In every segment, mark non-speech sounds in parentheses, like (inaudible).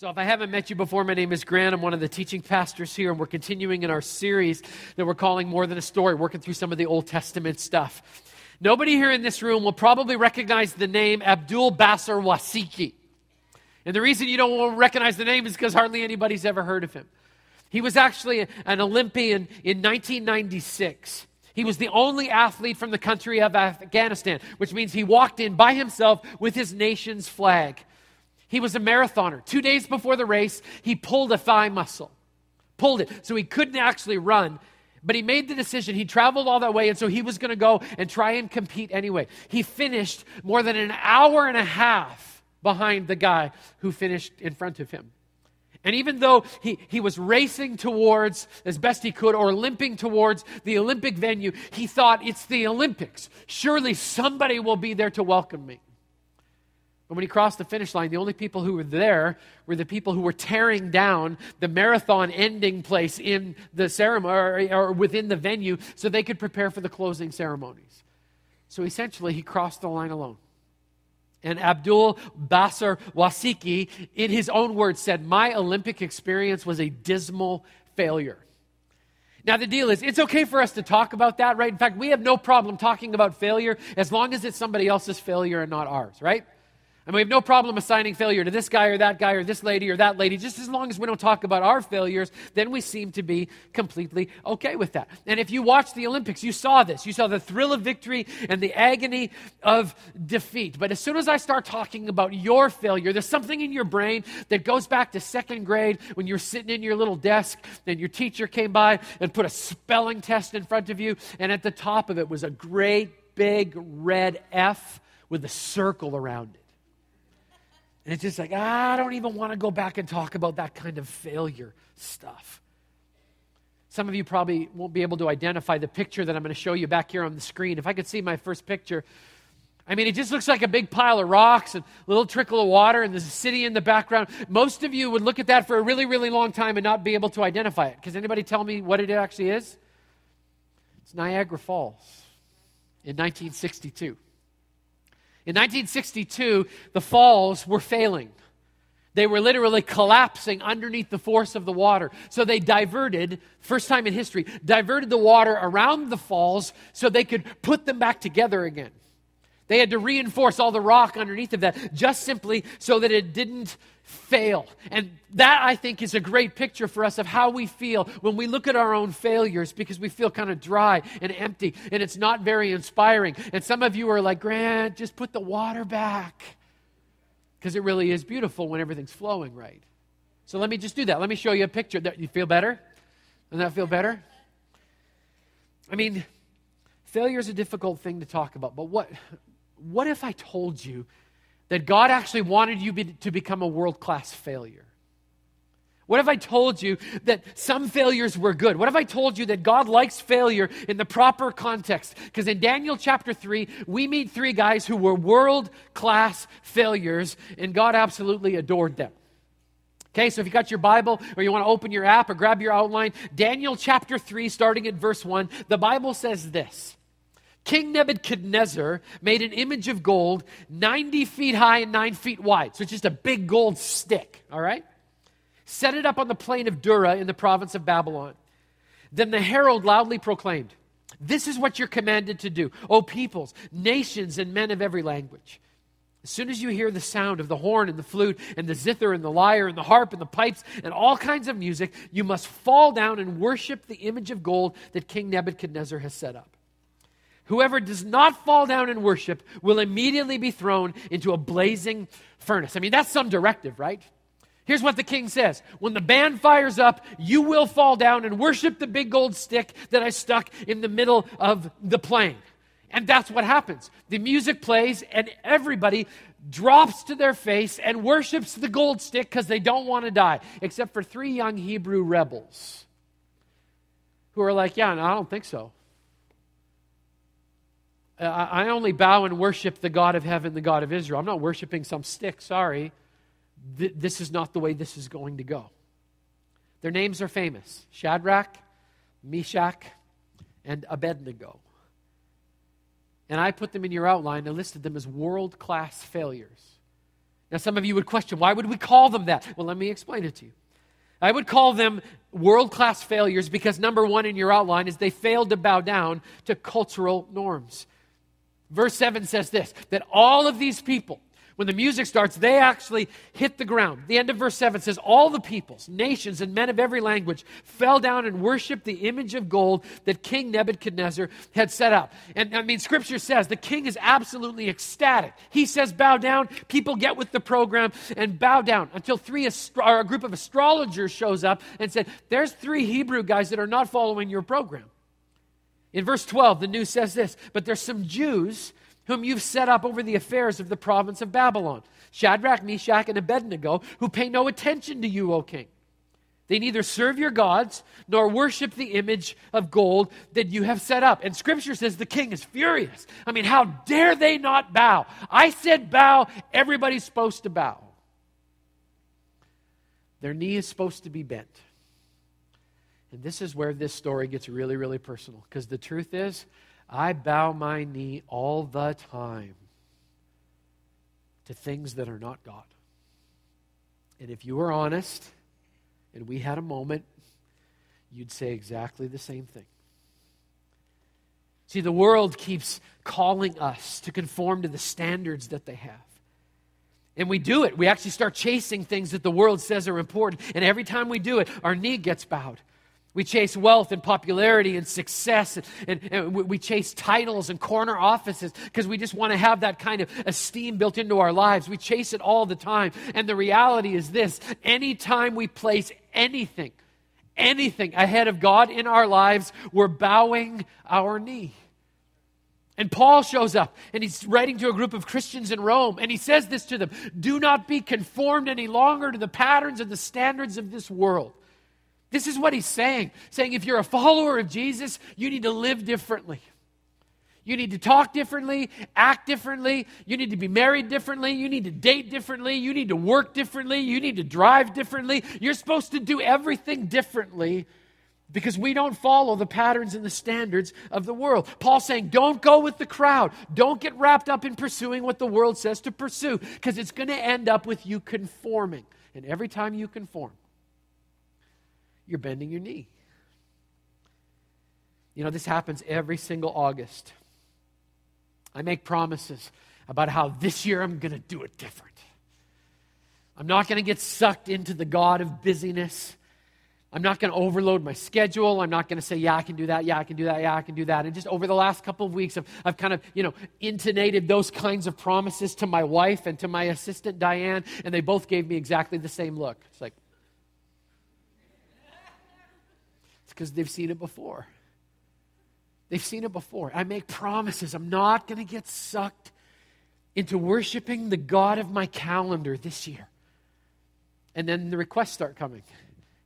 So, if I haven't met you before, my name is Grant. I'm one of the teaching pastors here, and we're continuing in our series that we're calling More Than a Story, working through some of the Old Testament stuff. Nobody here in this room will probably recognize the name Abdul Baser Wasiqi. And the reason you don't recognize the name is because hardly anybody's ever heard of him. He was actually an Olympian in 1996. He was the only athlete from the country of Afghanistan, which means he walked in by himself with his nation's flag. He was a marathoner. Two days before the race, he pulled a thigh muscle, pulled it. So he couldn't actually run. But he made the decision. He traveled all that way, and so he was going to go and try and compete anyway. He finished more than an hour and a half behind the guy who finished in front of him. And even though he, he was racing towards, as best he could, or limping towards the Olympic venue, he thought, it's the Olympics. Surely somebody will be there to welcome me. But when he crossed the finish line, the only people who were there were the people who were tearing down the marathon ending place in the ceremony or, within the venue so they could prepare for the closing ceremonies. So essentially, he crossed the line alone. And Abdul Baser Wasiqi, in his own words, said, My Olympic experience was a dismal failure. Now, the deal is, it's okay for us to talk about that, right? In fact, we have no problem talking about failure as long as it's somebody else's failure and not ours, right? And we have no problem assigning failure to this guy or that guy or this lady or that lady. Just as long as we don't talk about our failures, then we seem to be completely okay with that. And if you watched the Olympics, you saw this. You saw the thrill of victory and the agony of defeat. But as soon as I start talking about your failure, there's something in your brain that goes back to second grade when you're sitting in your little desk and your teacher came by and put a spelling test in front of you. And at the top of it was a great big red F with a circle around it. And it's just like, ah, I don't even want to go back and talk about that kind of failure stuff. Some of you probably won't be able to identify the picture that I'm going to show you back here on the screen. If I could see my first picture, I mean, it just looks like a big pile of rocks and a little trickle of water, and there's a city in the background. Most of you would look at that for a really, really long time and not be able to identify it. Can anybody tell me what it actually is? It's Niagara Falls in 1962. In 1962, the falls were failing. They were literally collapsing underneath the force of the water. So they diverted, first time in history, diverted the water around the falls so they could put them back together again. They had to reinforce all the rock underneath of that just simply so that it didn't fail. And that, I think, is a great picture for us of how we feel when we look at our own failures because we feel kind of dry and empty and it's not very inspiring. And some of you are like, Grant, just put the water back because it really is beautiful when everything's flowing right. So let me just do that. Let me show you a picture. You feel better? Doesn't that feel better? I mean, failure is a difficult thing to talk about, but what what if I told you that God actually wanted you be, to become a world class failure? What if I told you that some failures were good? What if I told you that God likes failure in the proper context? Because in Daniel chapter 3, we meet three guys who were world class failures, and God absolutely adored them. Okay, so if you got your Bible or you want to open your app or grab your outline, Daniel chapter 3, starting at verse 1, the Bible says this King Nebuchadnezzar made an image of gold 90 feet high and 9 feet wide. So it's just a big gold stick, all right? Set it up on the plain of Dura in the province of Babylon. Then the herald loudly proclaimed, This is what you're commanded to do, O peoples, nations, and men of every language. As soon as you hear the sound of the horn and the flute and the zither and the lyre and the harp and the pipes and all kinds of music, you must fall down and worship the image of gold that King Nebuchadnezzar has set up. Whoever does not fall down and worship will immediately be thrown into a blazing furnace. I mean, that's some directive, right? Here's what the king says When the band fires up, you will fall down and worship the big gold stick that I stuck in the middle of the plain. And that's what happens. The music plays, and everybody drops to their face and worships the gold stick because they don't want to die, except for three young Hebrew rebels who are like, Yeah, no, I don't think so. Uh, I only bow and worship the God of heaven, the God of Israel. I'm not worshiping some stick, sorry. This is not the way this is going to go. Their names are famous Shadrach, Meshach, and Abednego. And I put them in your outline. and listed them as world class failures. Now, some of you would question, why would we call them that? Well, let me explain it to you. I would call them world class failures because number one in your outline is they failed to bow down to cultural norms. Verse 7 says this that all of these people, when the music starts, they actually hit the ground. The end of verse 7 says, All the peoples, nations, and men of every language fell down and worshiped the image of gold that King Nebuchadnezzar had set up. And I mean, scripture says the king is absolutely ecstatic. He says, Bow down. People get with the program and bow down until three a group of astrologers shows up and said, There's three Hebrew guys that are not following your program. In verse 12, the news says this But there's some Jews whom you've set up over the affairs of the province of Babylon Shadrach, Meshach, and Abednego, who pay no attention to you, O king. They neither serve your gods nor worship the image of gold that you have set up. And scripture says the king is furious. I mean, how dare they not bow? I said bow, everybody's supposed to bow. Their knee is supposed to be bent. And this is where this story gets really, really personal. Because the truth is, I bow my knee all the time to things that are not God. And if you were honest and we had a moment, you'd say exactly the same thing. See, the world keeps calling us to conform to the standards that they have. And we do it. We actually start chasing things that the world says are important. And every time we do it, our knee gets bowed. We chase wealth and popularity and success, and, and, and we chase titles and corner offices because we just want to have that kind of esteem built into our lives. We chase it all the time. And the reality is this anytime we place anything, anything ahead of God in our lives, we're bowing our knee. And Paul shows up and he's writing to a group of Christians in Rome and he says this to them Do not be conformed any longer to the patterns and the standards of this world this is what he's saying. Saying if you're a follower of Jesus, you need to live differently. You need to talk differently, act differently. You need to be married differently. You need to date differently. You need to work differently. You need to drive differently. You're supposed to do everything differently because we don't follow the patterns and the standards of the world. Paul's saying, don't go with the crowd. Don't get wrapped up in pursuing what the world says to pursue because it's going to end up with you conforming. And every time you conform, you're bending your knee. You know, this happens every single August. I make promises about how this year I'm going to do it different. I'm not going to get sucked into the God of busyness. I'm not going to overload my schedule. I'm not going to say, yeah, I can do that. Yeah, I can do that. Yeah, I can do that. And just over the last couple of weeks, I've, I've kind of, you know, intonated those kinds of promises to my wife and to my assistant, Diane, and they both gave me exactly the same look. It's like, because they've seen it before. They've seen it before. I make promises. I'm not going to get sucked into worshiping the God of my calendar this year. And then the requests start coming.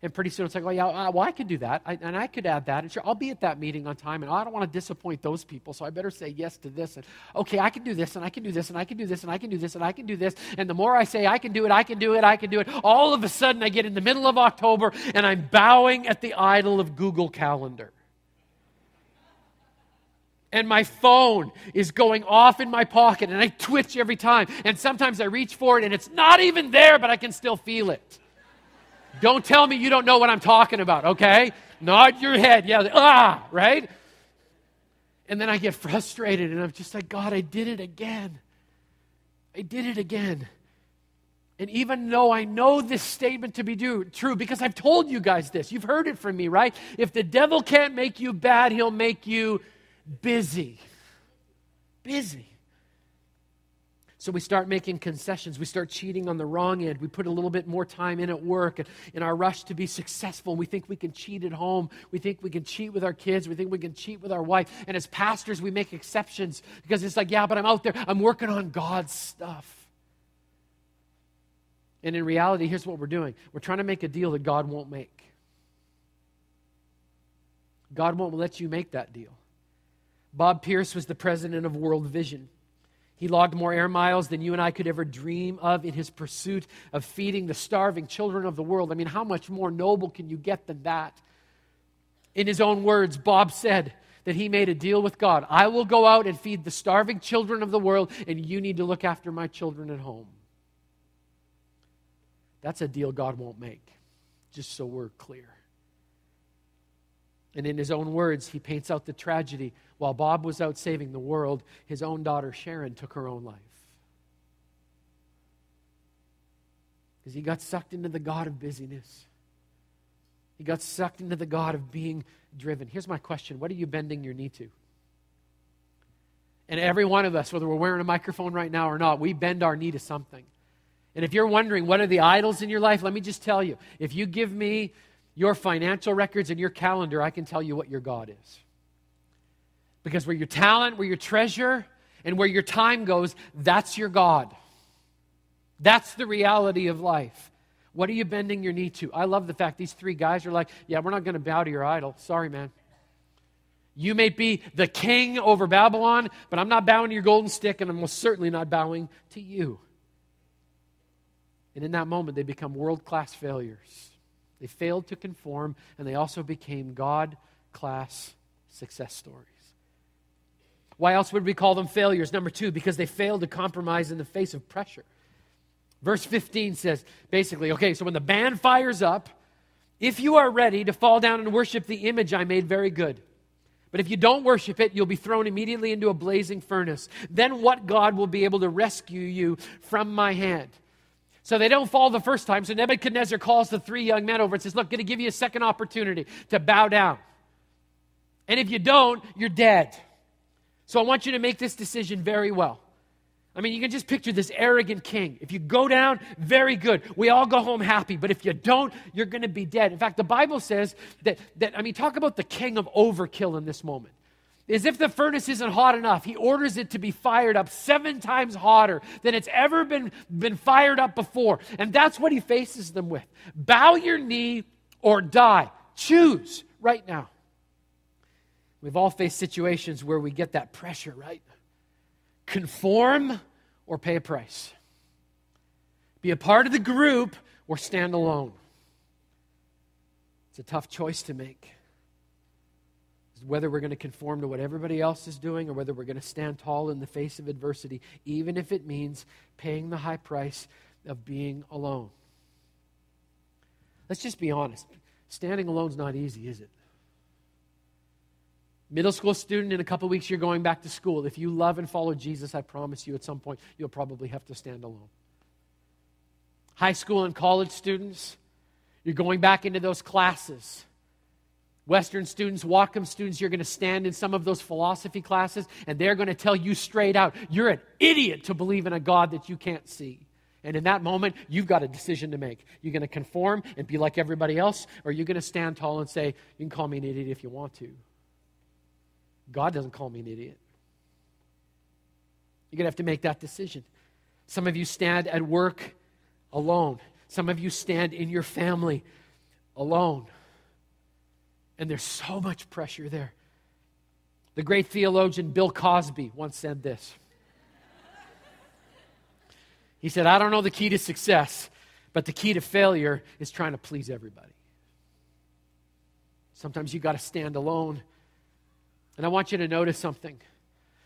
And pretty soon it's like, oh, yeah, uh, well, I could do that. I, and I could add that. And sure, I'll be at that meeting on time. And I don't want to disappoint those people. So I better say yes to this. And okay, I can do this. And I can do this. And I can do this. And I can do this. And I can do this. And the more I say, I can do it, I can do it, I can do it, all of a sudden I get in the middle of October and I'm bowing at the idol of Google Calendar. And my phone is going off in my pocket and I twitch every time. And sometimes I reach for it and it's not even there, but I can still feel it. Don't tell me you don't know what I'm talking about, okay? Nod your head. Yeah, ah, right? And then I get frustrated and I'm just like, God, I did it again. I did it again. And even though I know this statement to be do, true, because I've told you guys this, you've heard it from me, right? If the devil can't make you bad, he'll make you busy. Busy. So we start making concessions. We start cheating on the wrong end. We put a little bit more time in at work in our rush to be successful. We think we can cheat at home. We think we can cheat with our kids. We think we can cheat with our wife. And as pastors, we make exceptions because it's like, yeah, but I'm out there. I'm working on God's stuff. And in reality, here's what we're doing we're trying to make a deal that God won't make. God won't let you make that deal. Bob Pierce was the president of World Vision. He logged more air miles than you and I could ever dream of in his pursuit of feeding the starving children of the world. I mean, how much more noble can you get than that? In his own words, Bob said that he made a deal with God I will go out and feed the starving children of the world, and you need to look after my children at home. That's a deal God won't make, just so we're clear. And in his own words, he paints out the tragedy. While Bob was out saving the world, his own daughter Sharon took her own life. Because he got sucked into the God of busyness. He got sucked into the God of being driven. Here's my question What are you bending your knee to? And every one of us, whether we're wearing a microphone right now or not, we bend our knee to something. And if you're wondering what are the idols in your life, let me just tell you. If you give me your financial records and your calendar, I can tell you what your God is. Because where your talent, where your treasure, and where your time goes, that's your God. That's the reality of life. What are you bending your knee to? I love the fact these three guys are like, yeah, we're not going to bow to your idol. Sorry, man. You may be the king over Babylon, but I'm not bowing to your golden stick, and I'm most certainly not bowing to you. And in that moment, they become world class failures. They failed to conform, and they also became God class success stories. Why else would we call them failures? Number two, because they failed to compromise in the face of pressure. Verse 15 says basically, okay, so when the band fires up, if you are ready to fall down and worship the image I made, very good. But if you don't worship it, you'll be thrown immediately into a blazing furnace. Then what God will be able to rescue you from my hand? So they don't fall the first time. So Nebuchadnezzar calls the three young men over and says, Look, going to give you a second opportunity to bow down. And if you don't, you're dead. So I want you to make this decision very well. I mean, you can just picture this arrogant king. If you go down, very good. We all go home happy. But if you don't, you're going to be dead. In fact, the Bible says that, that, I mean, talk about the king of overkill in this moment. As if the furnace isn't hot enough, he orders it to be fired up seven times hotter than it's ever been, been fired up before. And that's what he faces them with bow your knee or die. Choose right now. We've all faced situations where we get that pressure, right? Conform or pay a price. Be a part of the group or stand alone. It's a tough choice to make whether we're going to conform to what everybody else is doing or whether we're going to stand tall in the face of adversity, even if it means paying the high price of being alone. Let's just be honest. Standing alone is not easy, is it? Middle school student, in a couple weeks, you're going back to school. If you love and follow Jesus, I promise you at some point, you'll probably have to stand alone. High school and college students, you're going back into those classes. Western students, Whatcom students, you're going to stand in some of those philosophy classes and they're going to tell you straight out, you're an idiot to believe in a God that you can't see. And in that moment, you've got a decision to make. You're going to conform and be like everybody else, or you're going to stand tall and say, You can call me an idiot if you want to. God doesn't call me an idiot. You're going to have to make that decision. Some of you stand at work alone, some of you stand in your family alone. And there's so much pressure there. The great theologian Bill Cosby once said this. He said, I don't know the key to success, but the key to failure is trying to please everybody. Sometimes you got to stand alone. And I want you to notice something.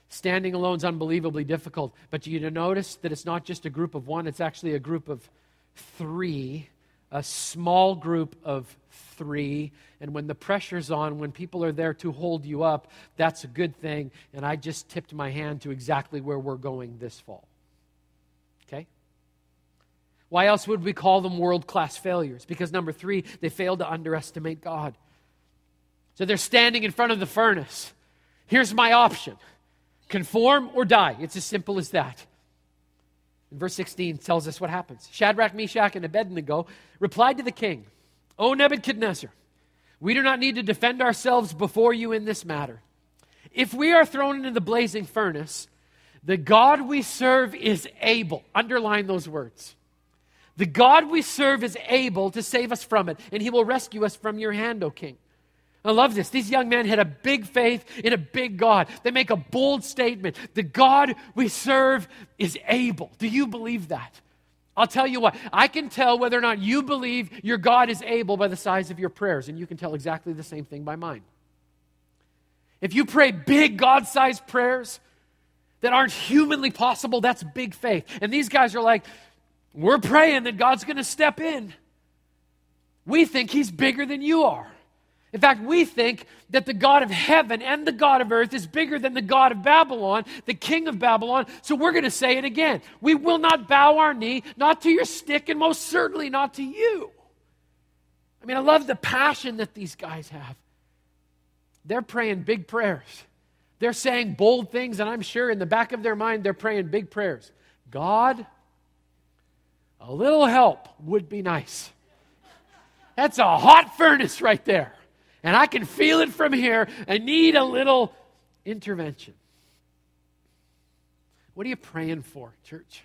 Standing alone is unbelievably difficult, but you notice that it's not just a group of one, it's actually a group of three a small group of three. And when the pressure's on, when people are there to hold you up, that's a good thing. And I just tipped my hand to exactly where we're going this fall. Okay? Why else would we call them world class failures? Because number three, they failed to underestimate God. So they're standing in front of the furnace. Here's my option conform or die. It's as simple as that. And verse 16 tells us what happens. Shadrach, Meshach, and Abednego replied to the king, O Nebuchadnezzar, we do not need to defend ourselves before you in this matter. If we are thrown into the blazing furnace, the God we serve is able. Underline those words. The God we serve is able to save us from it, and he will rescue us from your hand, O king. I love this. These young men had a big faith in a big God. They make a bold statement. The God we serve is able. Do you believe that? I'll tell you what, I can tell whether or not you believe your God is able by the size of your prayers, and you can tell exactly the same thing by mine. If you pray big God sized prayers that aren't humanly possible, that's big faith. And these guys are like, We're praying that God's going to step in. We think He's bigger than you are. In fact, we think that the God of heaven and the God of earth is bigger than the God of Babylon, the king of Babylon. So we're going to say it again. We will not bow our knee, not to your stick, and most certainly not to you. I mean, I love the passion that these guys have. They're praying big prayers. They're saying bold things, and I'm sure in the back of their mind, they're praying big prayers. God, a little help would be nice. That's a hot furnace right there. And I can feel it from here. I need a little intervention. What are you praying for, church?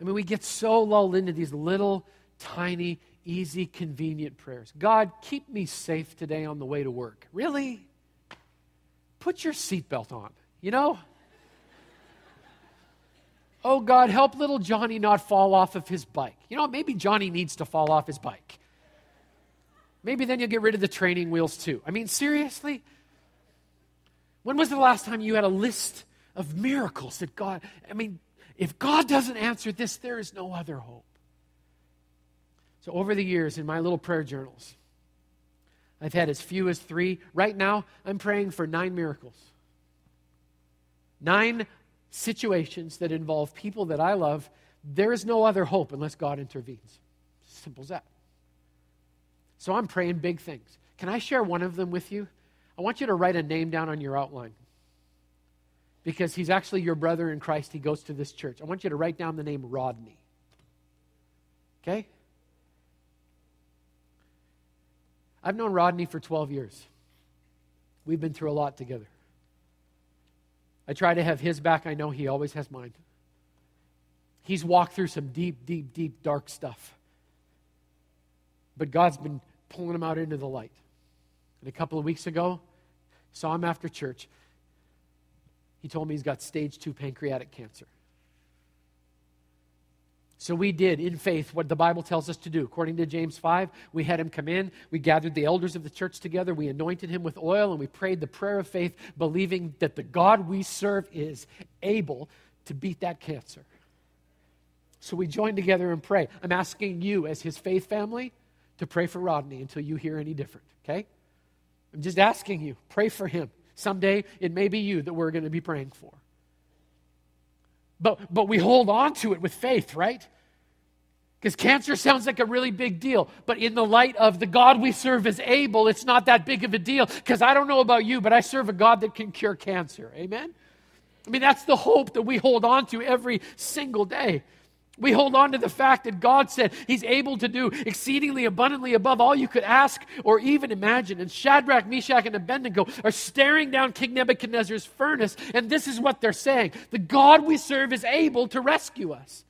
I mean, we get so lulled into these little, tiny, easy, convenient prayers. God, keep me safe today on the way to work. Really? Put your seatbelt on, you know? Oh, God, help little Johnny not fall off of his bike. You know, maybe Johnny needs to fall off his bike. Maybe then you'll get rid of the training wheels too. I mean, seriously? When was the last time you had a list of miracles that God, I mean, if God doesn't answer this, there is no other hope. So, over the years in my little prayer journals, I've had as few as three. Right now, I'm praying for nine miracles. Nine situations that involve people that I love. There is no other hope unless God intervenes. Simple as that. So I'm praying big things. Can I share one of them with you? I want you to write a name down on your outline. Because he's actually your brother in Christ. He goes to this church. I want you to write down the name Rodney. Okay? I've known Rodney for 12 years. We've been through a lot together. I try to have his back. I know he always has mine. He's walked through some deep, deep, deep, dark stuff. But God's been pulling him out into the light. And a couple of weeks ago, saw him after church. He told me he's got stage two pancreatic cancer. So we did, in faith, what the Bible tells us to do. According to James 5, we had him come in. We gathered the elders of the church together. We anointed him with oil, and we prayed the prayer of faith, believing that the God we serve is able to beat that cancer. So we joined together and pray. I'm asking you, as his faith family, to pray for Rodney until you hear any different, okay? I'm just asking you, pray for him. Someday it may be you that we're going to be praying for. But, but we hold on to it with faith, right? Because cancer sounds like a really big deal. But in the light of the God we serve is able, it's not that big of a deal. Because I don't know about you, but I serve a God that can cure cancer. Amen? I mean, that's the hope that we hold on to every single day. We hold on to the fact that God said He's able to do exceedingly abundantly above all you could ask or even imagine. And Shadrach, Meshach, and Abednego are staring down King Nebuchadnezzar's furnace, and this is what they're saying The God we serve is able to rescue us.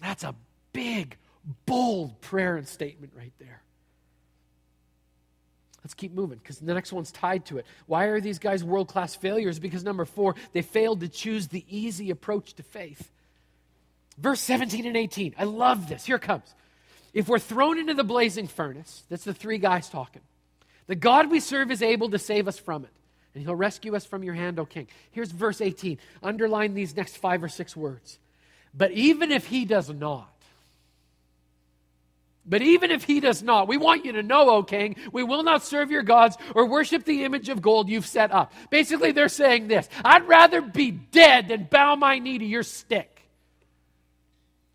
That's a big, bold prayer and statement right there. Let's keep moving because the next one's tied to it. Why are these guys world class failures? Because number four, they failed to choose the easy approach to faith. Verse 17 and 18. I love this. Here comes. If we're thrown into the blazing furnace, that's the three guys talking. The God we serve is able to save us from it, and he'll rescue us from your hand, O king. Here's verse 18. Underline these next five or six words. But even if he does not, but even if he does not, we want you to know, O king, we will not serve your gods or worship the image of gold you've set up. Basically, they're saying this I'd rather be dead than bow my knee to your stick.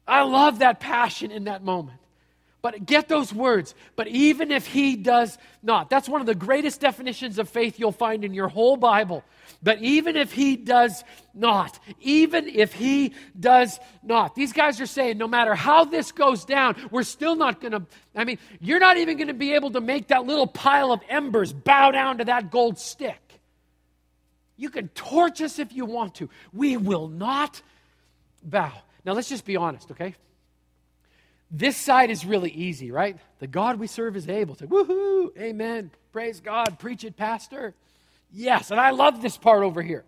I love that passion in that moment. But get those words. But even if he does not, that's one of the greatest definitions of faith you'll find in your whole Bible. But even if he does not, even if he does not, these guys are saying no matter how this goes down, we're still not going to, I mean, you're not even going to be able to make that little pile of embers bow down to that gold stick. You can torch us if you want to. We will not bow. Now, let's just be honest, okay? This side is really easy, right? The God we serve is able to, woohoo, amen, praise God, preach it, Pastor. Yes, and I love this part over here.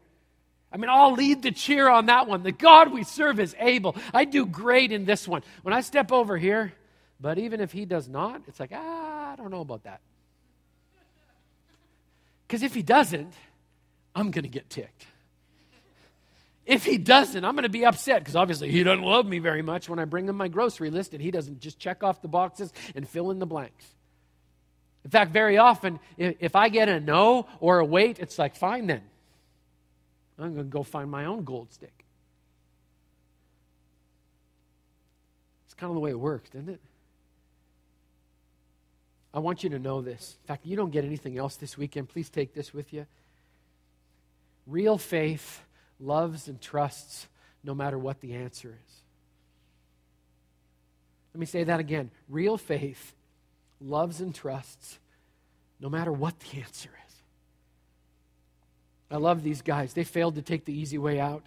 I mean, I'll lead the cheer on that one. The God we serve is able. I do great in this one. When I step over here, but even if he does not, it's like, ah, I don't know about that. Because if he doesn't, I'm going to get ticked. If he doesn't, I'm going to be upset because obviously he doesn't love me very much when I bring him my grocery list and he doesn't just check off the boxes and fill in the blanks. In fact, very often, if I get a no or a wait, it's like, fine then. I'm going to go find my own gold stick. It's kind of the way it works, isn't it? I want you to know this. In fact, you don't get anything else this weekend. Please take this with you. Real faith loves and trusts no matter what the answer is. Let me say that again. Real faith loves and trusts no matter what the answer is. I love these guys. They failed to take the easy way out.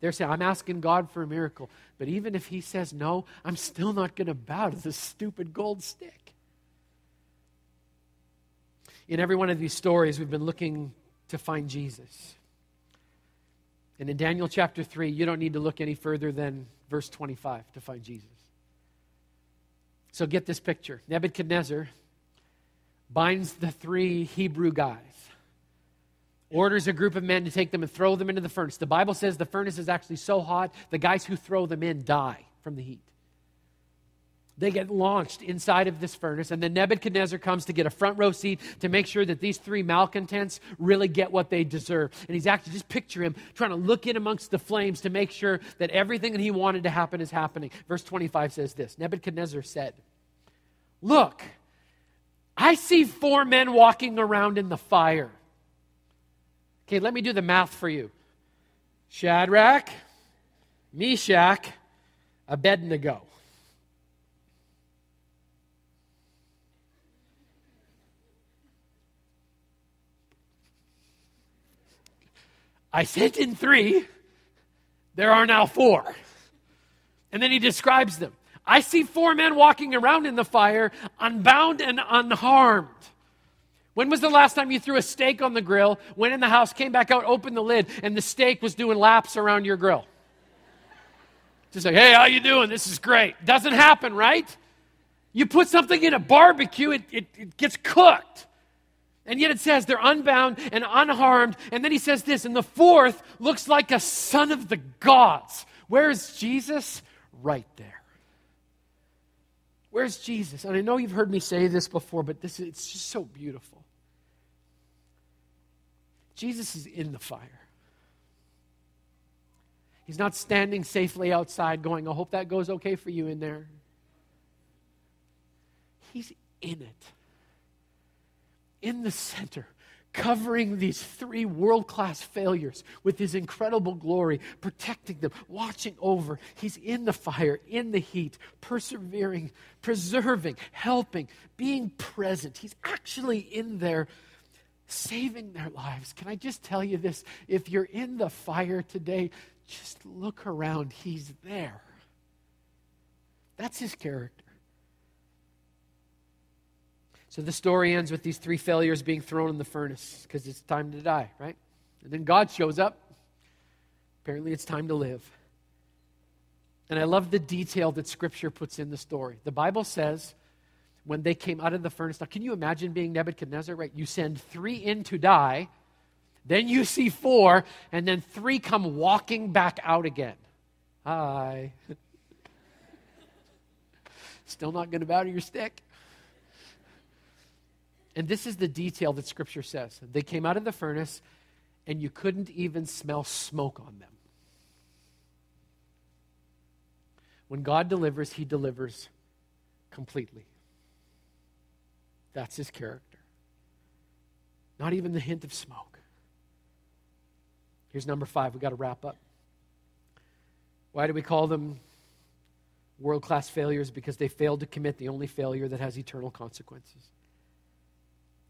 They're saying, I'm asking God for a miracle. But even if He says no, I'm still not going to bow to this stupid gold stick. In every one of these stories, we've been looking to find Jesus. And in Daniel chapter 3, you don't need to look any further than verse 25 to find Jesus. So get this picture Nebuchadnezzar binds the three Hebrew guys, orders a group of men to take them and throw them into the furnace. The Bible says the furnace is actually so hot, the guys who throw them in die from the heat. They get launched inside of this furnace, and then Nebuchadnezzar comes to get a front row seat to make sure that these three malcontents really get what they deserve. And he's actually, just picture him trying to look in amongst the flames to make sure that everything that he wanted to happen is happening. Verse 25 says this Nebuchadnezzar said, Look, I see four men walking around in the fire. Okay, let me do the math for you Shadrach, Meshach, Abednego. I sent in three, there are now four. And then he describes them. I see four men walking around in the fire, unbound and unharmed. When was the last time you threw a steak on the grill, went in the house, came back out, opened the lid, and the steak was doing laps around your grill? Just like, hey, how you doing? This is great. Doesn't happen, right? You put something in a barbecue, it, it, it gets cooked. And yet it says they're unbound and unharmed. And then he says this, and the fourth looks like a son of the gods. Where is Jesus? Right there. Where's Jesus? And I know you've heard me say this before, but this it's just so beautiful. Jesus is in the fire. He's not standing safely outside going, I hope that goes okay for you in there. He's in it in the center, covering these three world class failures with his incredible glory, protecting them, watching over. He's in the fire, in the heat, persevering, preserving, helping, being present. He's actually in there saving their lives. Can I just tell you this? If you're in the fire today, just look around. He's there. That's his character. So the story ends with these three failures being thrown in the furnace because it's time to die, right? And then God shows up. Apparently, it's time to live. And I love the detail that Scripture puts in the story. The Bible says when they came out of the furnace, now can you imagine being Nebuchadnezzar, right? You send three in to die, then you see four, and then three come walking back out again. Hi. (laughs) Still not going to bow to your stick. And this is the detail that Scripture says. They came out of the furnace, and you couldn't even smell smoke on them. When God delivers, He delivers completely. That's His character. Not even the hint of smoke. Here's number five. We've got to wrap up. Why do we call them world class failures? Because they failed to commit the only failure that has eternal consequences.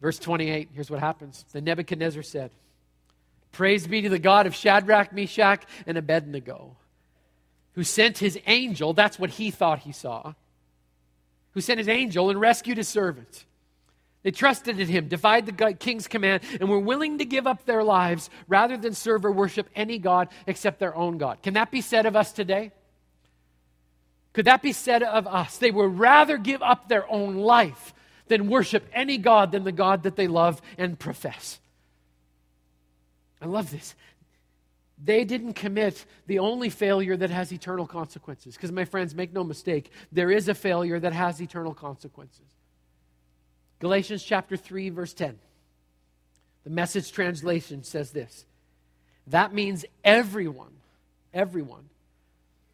Verse 28, here's what happens. Then Nebuchadnezzar said, Praise be to the God of Shadrach, Meshach, and Abednego, who sent his angel, that's what he thought he saw, who sent his angel and rescued his servant. They trusted in him, defied the king's command, and were willing to give up their lives rather than serve or worship any God except their own God. Can that be said of us today? Could that be said of us? They would rather give up their own life than worship any God than the God that they love and profess. I love this. They didn't commit the only failure that has eternal consequences. Because, my friends, make no mistake, there is a failure that has eternal consequences. Galatians chapter 3, verse 10. The message translation says this That means everyone, everyone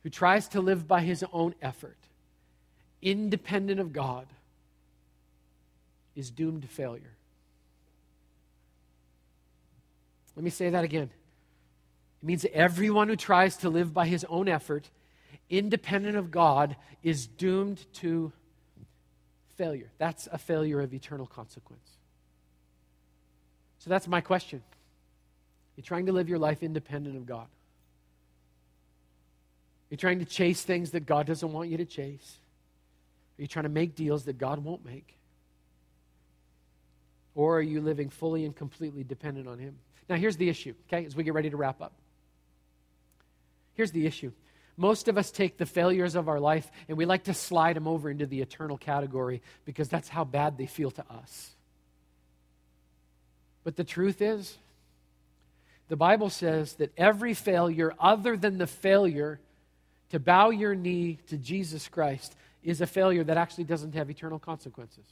who tries to live by his own effort, independent of God, is doomed to failure. Let me say that again. It means everyone who tries to live by his own effort, independent of God, is doomed to failure. That's a failure of eternal consequence. So that's my question. You're trying to live your life independent of God. You're trying to chase things that God doesn't want you to chase. Are you trying to make deals that God won't make? Or are you living fully and completely dependent on Him? Now, here's the issue, okay, as we get ready to wrap up. Here's the issue. Most of us take the failures of our life and we like to slide them over into the eternal category because that's how bad they feel to us. But the truth is, the Bible says that every failure, other than the failure to bow your knee to Jesus Christ, is a failure that actually doesn't have eternal consequences.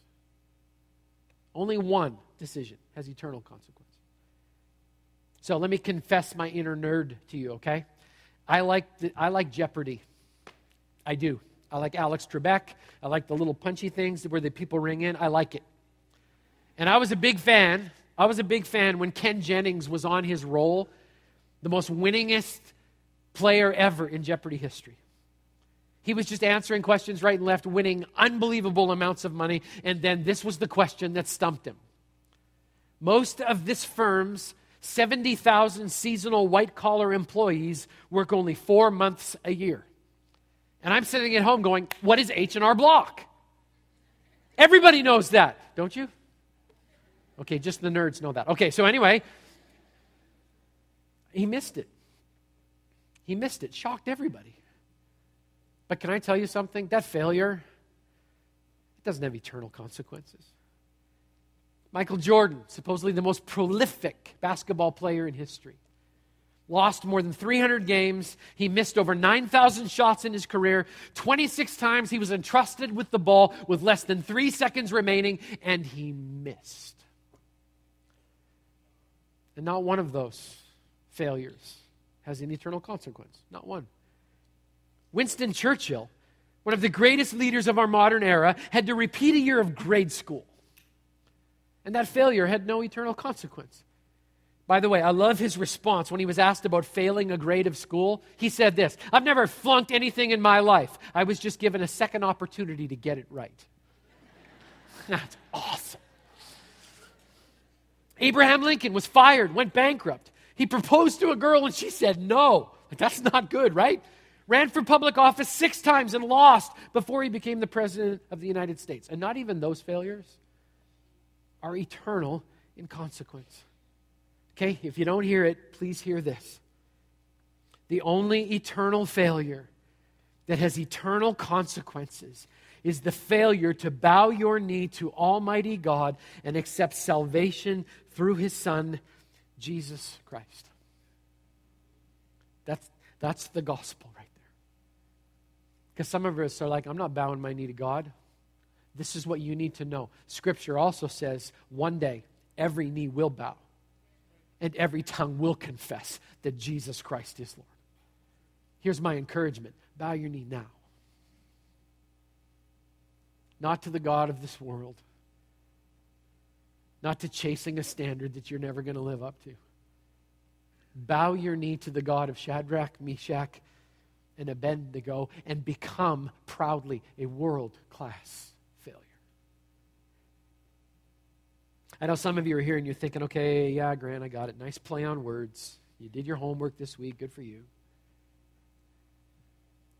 Only one decision has eternal consequence. So let me confess my inner nerd to you, okay? I like, the, I like Jeopardy. I do. I like Alex Trebek. I like the little punchy things where the people ring in. I like it. And I was a big fan. I was a big fan when Ken Jennings was on his roll, the most winningest player ever in Jeopardy history. He was just answering questions right and left, winning unbelievable amounts of money. And then this was the question that stumped him. Most of this firm's 70,000 seasonal white collar employees work only four months a year. And I'm sitting at home going, What is H&R Block? Everybody knows that, don't you? Okay, just the nerds know that. Okay, so anyway, he missed it. He missed it. Shocked everybody. But can I tell you something? That failure, it doesn't have eternal consequences. Michael Jordan, supposedly the most prolific basketball player in history, lost more than 300 games. He missed over 9,000 shots in his career. 26 times he was entrusted with the ball with less than three seconds remaining, and he missed. And not one of those failures has an eternal consequence. Not one. Winston Churchill, one of the greatest leaders of our modern era, had to repeat a year of grade school. And that failure had no eternal consequence. By the way, I love his response when he was asked about failing a grade of school. He said this I've never flunked anything in my life. I was just given a second opportunity to get it right. (laughs) That's awesome. Abraham Lincoln was fired, went bankrupt. He proposed to a girl and she said no. That's not good, right? Ran for public office six times and lost before he became the president of the United States. And not even those failures are eternal in consequence. Okay, if you don't hear it, please hear this. The only eternal failure that has eternal consequences is the failure to bow your knee to Almighty God and accept salvation through His Son, Jesus Christ. That's, that's the gospel right. Because some of us are like, I'm not bowing my knee to God. This is what you need to know. Scripture also says one day every knee will bow and every tongue will confess that Jesus Christ is Lord. Here's my encouragement bow your knee now. Not to the God of this world, not to chasing a standard that you're never going to live up to. Bow your knee to the God of Shadrach, Meshach, and Abednego and become proudly a world class failure. I know some of you are here and you're thinking, okay, yeah, Grant, I got it. Nice play on words. You did your homework this week. Good for you.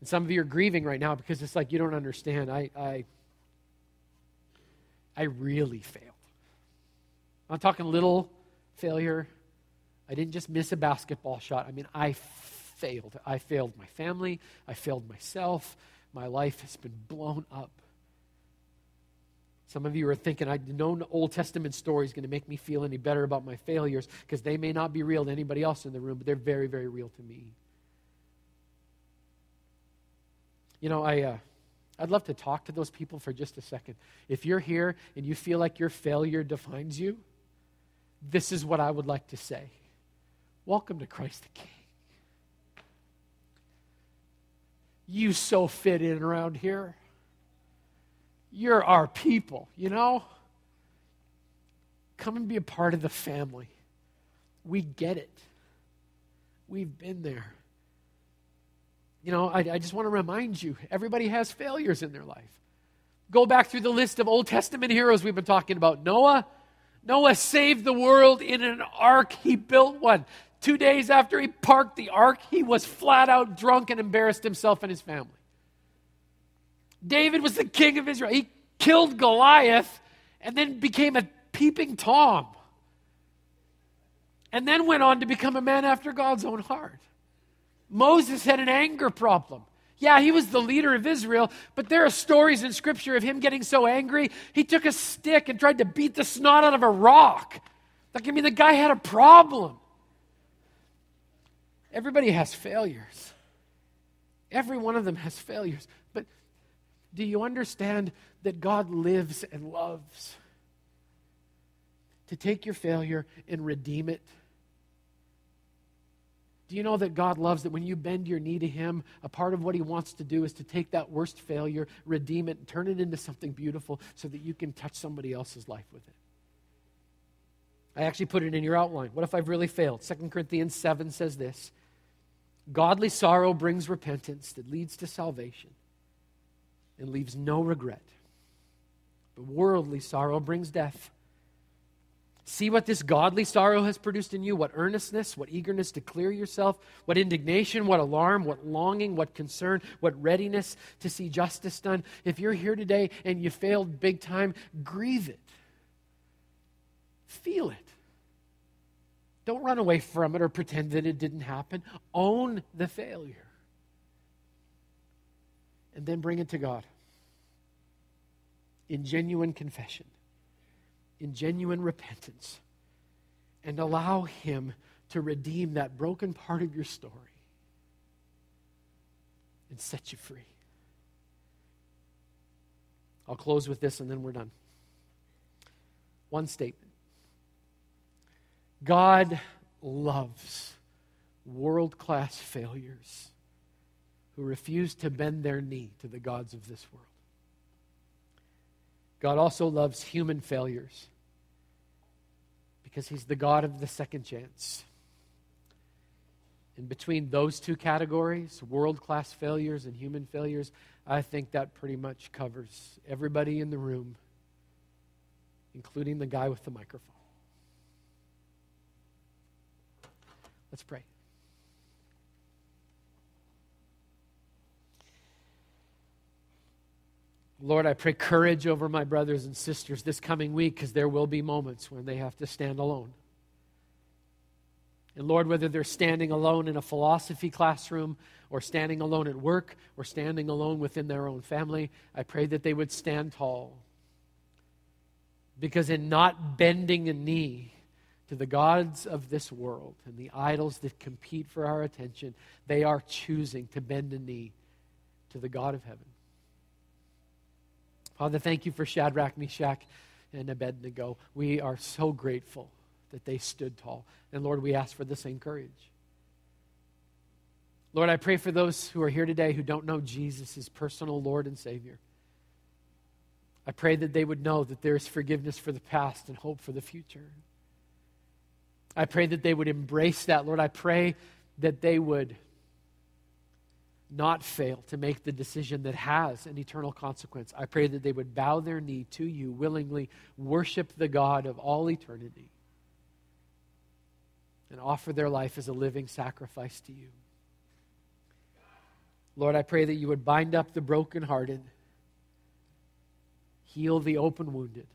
And some of you are grieving right now because it's like you don't understand. I, I, I really failed. I'm talking little failure. I didn't just miss a basketball shot. I mean, I failed. I failed my family. I failed myself. My life has been blown up. Some of you are thinking, I no Old Testament story is going to make me feel any better about my failures because they may not be real to anybody else in the room, but they're very, very real to me. You know, I, uh, I'd love to talk to those people for just a second. If you're here and you feel like your failure defines you, this is what I would like to say Welcome to Christ the King. You so fit in around here. You're our people, you know? Come and be a part of the family. We get it. We've been there. You know, I, I just want to remind you everybody has failures in their life. Go back through the list of Old Testament heroes we've been talking about. Noah, Noah saved the world in an ark. He built one. Two days after he parked the ark, he was flat out drunk and embarrassed himself and his family. David was the king of Israel. He killed Goliath and then became a peeping Tom. And then went on to become a man after God's own heart. Moses had an anger problem. Yeah, he was the leader of Israel, but there are stories in Scripture of him getting so angry, he took a stick and tried to beat the snot out of a rock. Like, I mean, the guy had a problem. Everybody has failures. Every one of them has failures. But do you understand that God lives and loves to take your failure and redeem it? Do you know that God loves that when you bend your knee to Him, a part of what He wants to do is to take that worst failure, redeem it, and turn it into something beautiful so that you can touch somebody else's life with it? I actually put it in your outline. What if I've really failed? 2 Corinthians 7 says this Godly sorrow brings repentance that leads to salvation and leaves no regret. But worldly sorrow brings death. See what this godly sorrow has produced in you what earnestness, what eagerness to clear yourself, what indignation, what alarm, what longing, what concern, what readiness to see justice done. If you're here today and you failed big time, grieve it. Feel it. Don't run away from it or pretend that it didn't happen. Own the failure. And then bring it to God in genuine confession, in genuine repentance, and allow Him to redeem that broken part of your story and set you free. I'll close with this and then we're done. One statement God loves world class failures who refuse to bend their knee to the gods of this world. God also loves human failures because He's the God of the second chance. And between those two categories, world class failures and human failures, I think that pretty much covers everybody in the room, including the guy with the microphone. Let's pray. Lord, I pray courage over my brothers and sisters this coming week because there will be moments when they have to stand alone. And Lord, whether they're standing alone in a philosophy classroom or standing alone at work or standing alone within their own family, I pray that they would stand tall. Because in not bending a knee to the gods of this world and the idols that compete for our attention, they are choosing to bend a knee to the God of heaven. Father, thank you for Shadrach, Meshach, and Abednego. We are so grateful that they stood tall. And Lord, we ask for the same courage. Lord, I pray for those who are here today who don't know Jesus as personal Lord and Savior. I pray that they would know that there is forgiveness for the past and hope for the future. I pray that they would embrace that. Lord, I pray that they would not fail to make the decision that has an eternal consequence. I pray that they would bow their knee to you, willingly worship the God of all eternity, and offer their life as a living sacrifice to you. Lord, I pray that you would bind up the brokenhearted, heal the open wounded,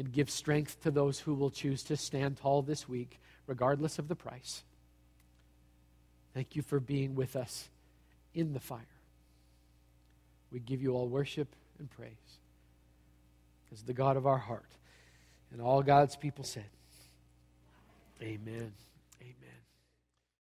and give strength to those who will choose to stand tall this week, regardless of the price. Thank you for being with us in the fire. We give you all worship and praise. as the God of our heart. And all God's people said, Amen. Amen.